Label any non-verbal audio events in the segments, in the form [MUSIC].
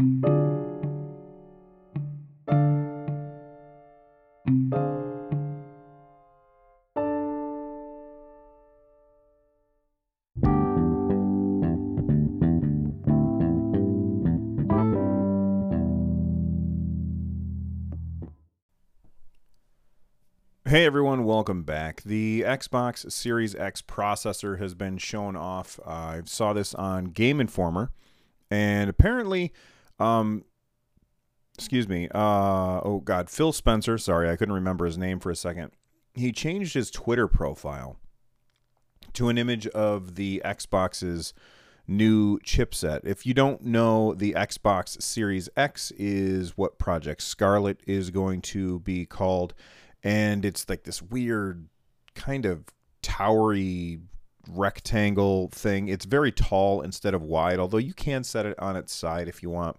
Hey everyone, welcome back. The Xbox Series X processor has been shown off. Uh, I saw this on Game Informer, and apparently, um, excuse me, uh, oh god, Phil Spencer. Sorry, I couldn't remember his name for a second. He changed his Twitter profile to an image of the Xbox's new chipset. If you don't know, the Xbox Series X is what Project Scarlett is going to be called and it's like this weird kind of towery rectangle thing. It's very tall instead of wide, although you can set it on its side if you want.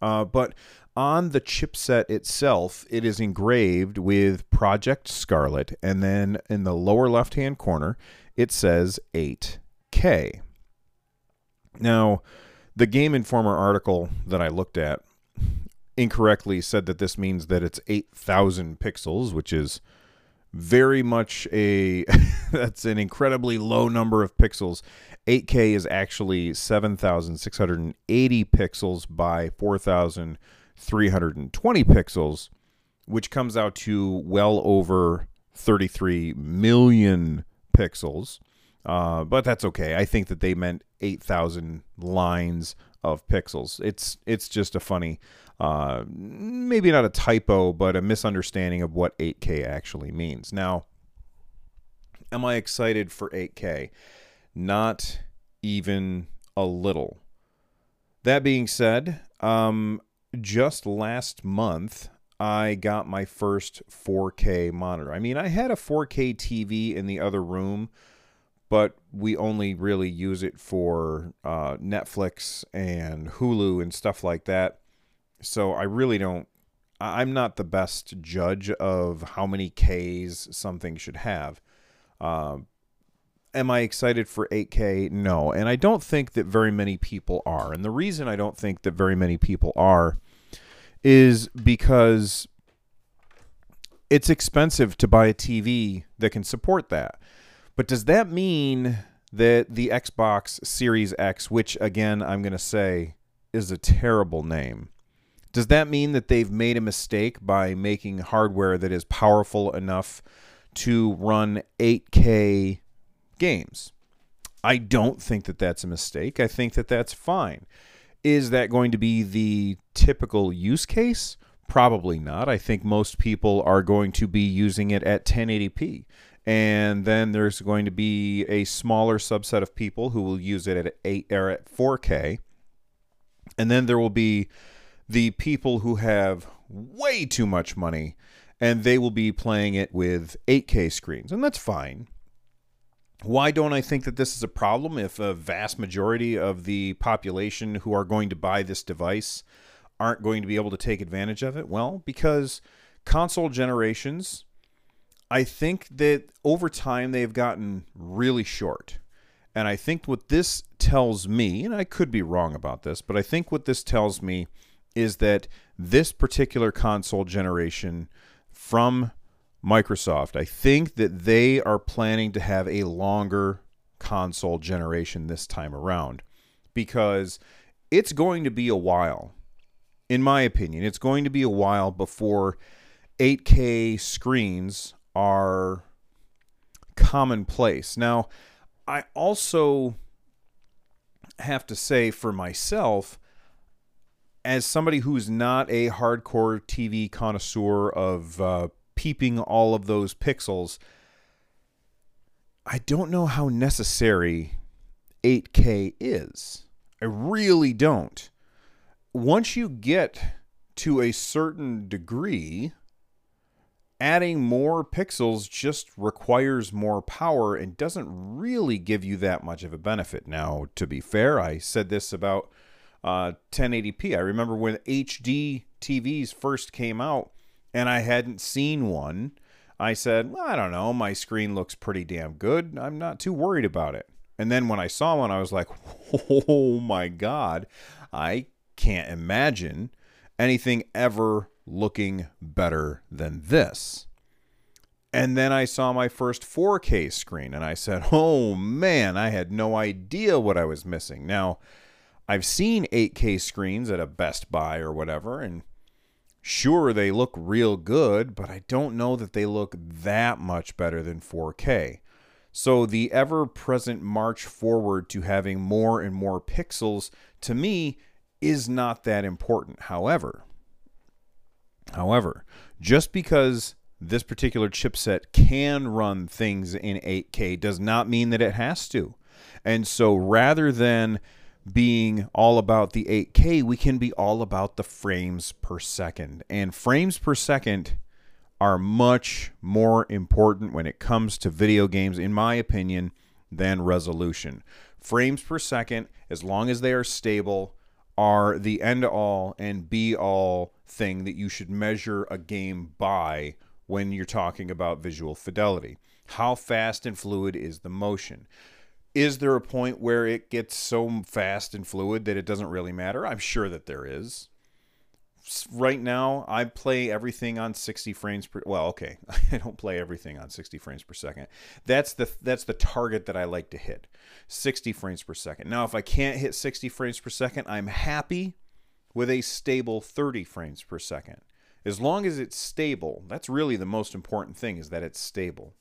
Uh, but on the chipset itself, it is engraved with Project Scarlett, and then in the lower left hand corner, it says 8K. Now, the Game Informer article that I looked at incorrectly said that this means that it's 8,000 pixels, which is very much a [LAUGHS] that's an incredibly low number of pixels. 8K is actually 7,680 pixels by 4,320 pixels, which comes out to well over 33 million pixels. Uh, but that's okay. I think that they meant 8,000 lines of pixels. It's it's just a funny uh, maybe not a typo, but a misunderstanding of what 8K actually means. Now, am I excited for 8K? Not even a little. That being said, um, just last month, I got my first 4K monitor. I mean, I had a 4K TV in the other room, but we only really use it for uh, Netflix and Hulu and stuff like that. So I really don't. I'm not the best judge of how many Ks something should have. Um, am I excited for 8K? No. And I don't think that very many people are. And the reason I don't think that very many people are is because it's expensive to buy a TV that can support that. But does that mean that the Xbox Series X, which again, I'm going to say is a terrible name, does that mean that they've made a mistake by making hardware that is powerful enough to run 8K games? I don't think that that's a mistake. I think that that's fine. Is that going to be the typical use case? Probably not. I think most people are going to be using it at 1080p. And then there's going to be a smaller subset of people who will use it at 8 or at 4K. And then there will be the people who have way too much money and they will be playing it with 8K screens, and that's fine. Why don't I think that this is a problem if a vast majority of the population who are going to buy this device aren't going to be able to take advantage of it? Well, because console generations, I think that over time they've gotten really short. And I think what this tells me, and I could be wrong about this, but I think what this tells me is that this particular console generation from Microsoft, I think that they are planning to have a longer console generation this time around because it's going to be a while. In my opinion, it's going to be a while before 8K screens are commonplace. Now, I also have to say for myself, as somebody who's not a hardcore TV connoisseur of uh, peeping all of those pixels, I don't know how necessary 8K is. I really don't. Once you get to a certain degree, adding more pixels just requires more power and doesn't really give you that much of a benefit. Now, to be fair, I said this about uh, 1080p. I remember when HD TVs first came out and I hadn't seen one. I said, well, I don't know, my screen looks pretty damn good. I'm not too worried about it. And then when I saw one, I was like, [LAUGHS] oh my God, I can't imagine anything ever looking better than this. And then I saw my first 4K screen and I said, [LAUGHS] oh man, I had no idea what I was missing. Now, I've seen 8K screens at a Best Buy or whatever, and sure, they look real good, but I don't know that they look that much better than 4K. So the ever present march forward to having more and more pixels to me is not that important. However, however, just because this particular chipset can run things in 8K does not mean that it has to. And so rather than being all about the 8K, we can be all about the frames per second. And frames per second are much more important when it comes to video games, in my opinion, than resolution. Frames per second, as long as they are stable, are the end all and be all thing that you should measure a game by when you're talking about visual fidelity. How fast and fluid is the motion? Is there a point where it gets so fast and fluid that it doesn't really matter? I'm sure that there is. Right now, I play everything on 60 frames per well, okay. [LAUGHS] I don't play everything on 60 frames per second. That's the that's the target that I like to hit. 60 frames per second. Now, if I can't hit 60 frames per second, I'm happy with a stable 30 frames per second. As long as it's stable, that's really the most important thing is that it's stable.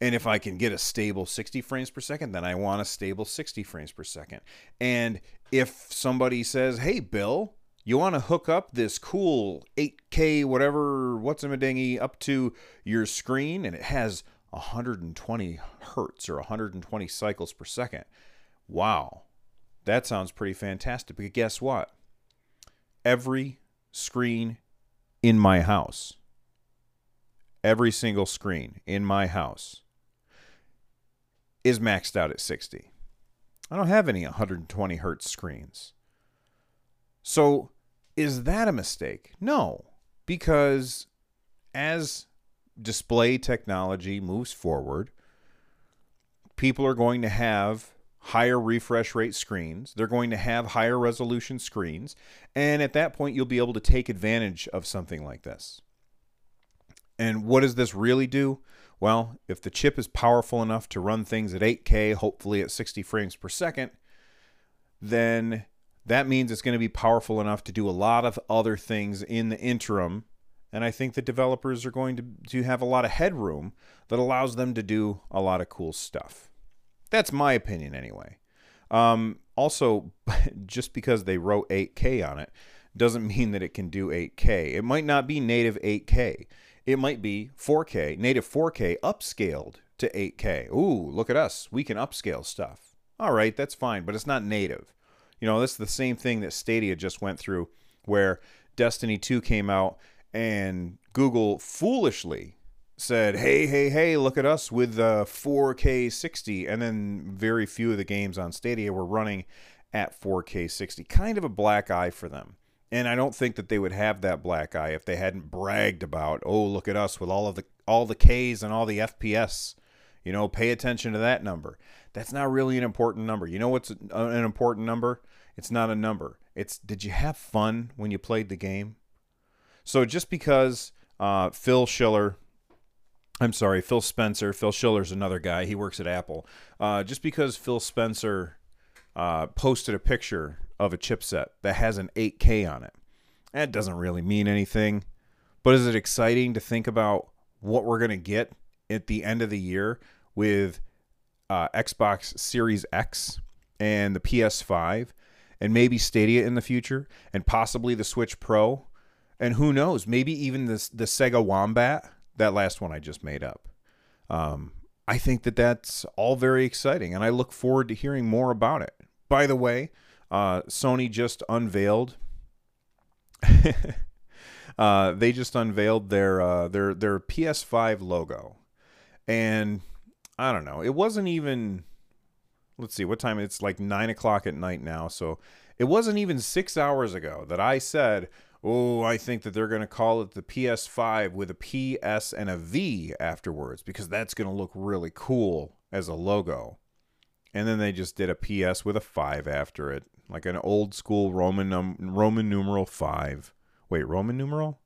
And if I can get a stable 60 frames per second, then I want a stable 60 frames per second. And if somebody says, hey, Bill, you want to hook up this cool 8K, whatever, what's a dingy, up to your screen, and it has 120 hertz or 120 cycles per second. Wow, that sounds pretty fantastic. But guess what? Every screen in my house, every single screen in my house is maxed out at 60. I don't have any 120 hertz screens. So, is that a mistake? No, because as display technology moves forward, people are going to have higher refresh rate screens. They're going to have higher resolution screens. And at that point, you'll be able to take advantage of something like this. And what does this really do? Well, if the chip is powerful enough to run things at 8K, hopefully at 60 frames per second, then that means it's going to be powerful enough to do a lot of other things in the interim. And I think the developers are going to, to have a lot of headroom that allows them to do a lot of cool stuff. That's my opinion, anyway. Um, also, [LAUGHS] just because they wrote 8K on it doesn't mean that it can do 8K. It might not be native 8K. It might be 4K, native 4K upscaled to 8K. Ooh, look at us. We can upscale stuff. All right, that's fine, but it's not native. You know, this is the same thing that Stadia just went through where Destiny 2 came out and Google foolishly said, "Hey, hey, hey, look at us with uh, 4K 60," and then very few of the games on Stadia were running at 4K 60. Kind of a black eye for them. And I don't think that they would have that black eye if they hadn't bragged about, oh, look at us with all of the all the Ks and all the FPS. You know, pay attention to that number. That's not really an important number. You know what's an important number? It's not a number. It's did you have fun when you played the game? So just because uh, Phil Schiller, I'm sorry, Phil Spencer, Phil Schiller's another guy. He works at Apple. Uh, just because Phil Spencer uh, posted a picture of a chipset that has an 8K on it. That doesn't really mean anything, but is it exciting to think about what we're going to get at the end of the year with uh, Xbox Series X and the PS5 and maybe Stadia in the future and possibly the Switch Pro and who knows, maybe even the the Sega Wombat, that last one I just made up. Um, I think that that's all very exciting, and I look forward to hearing more about it. By the way, uh, Sony just unveiled. [LAUGHS] uh, they just unveiled their uh, their their PS5 logo, and I don't know. It wasn't even. Let's see what time. It's like nine o'clock at night now, so it wasn't even six hours ago that I said, "Oh, I think that they're going to call it the PS5 with a PS and a V afterwards because that's going to look really cool as a logo." and then they just did a PS with a five after it, like an old school Roman num- Roman numeral five. Wait, Roman numeral?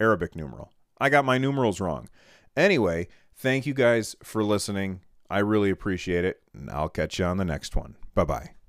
Arabic numeral. I got my numerals wrong. Anyway, thank you guys for listening. I really appreciate it, and I'll catch you on the next one. Bye bye.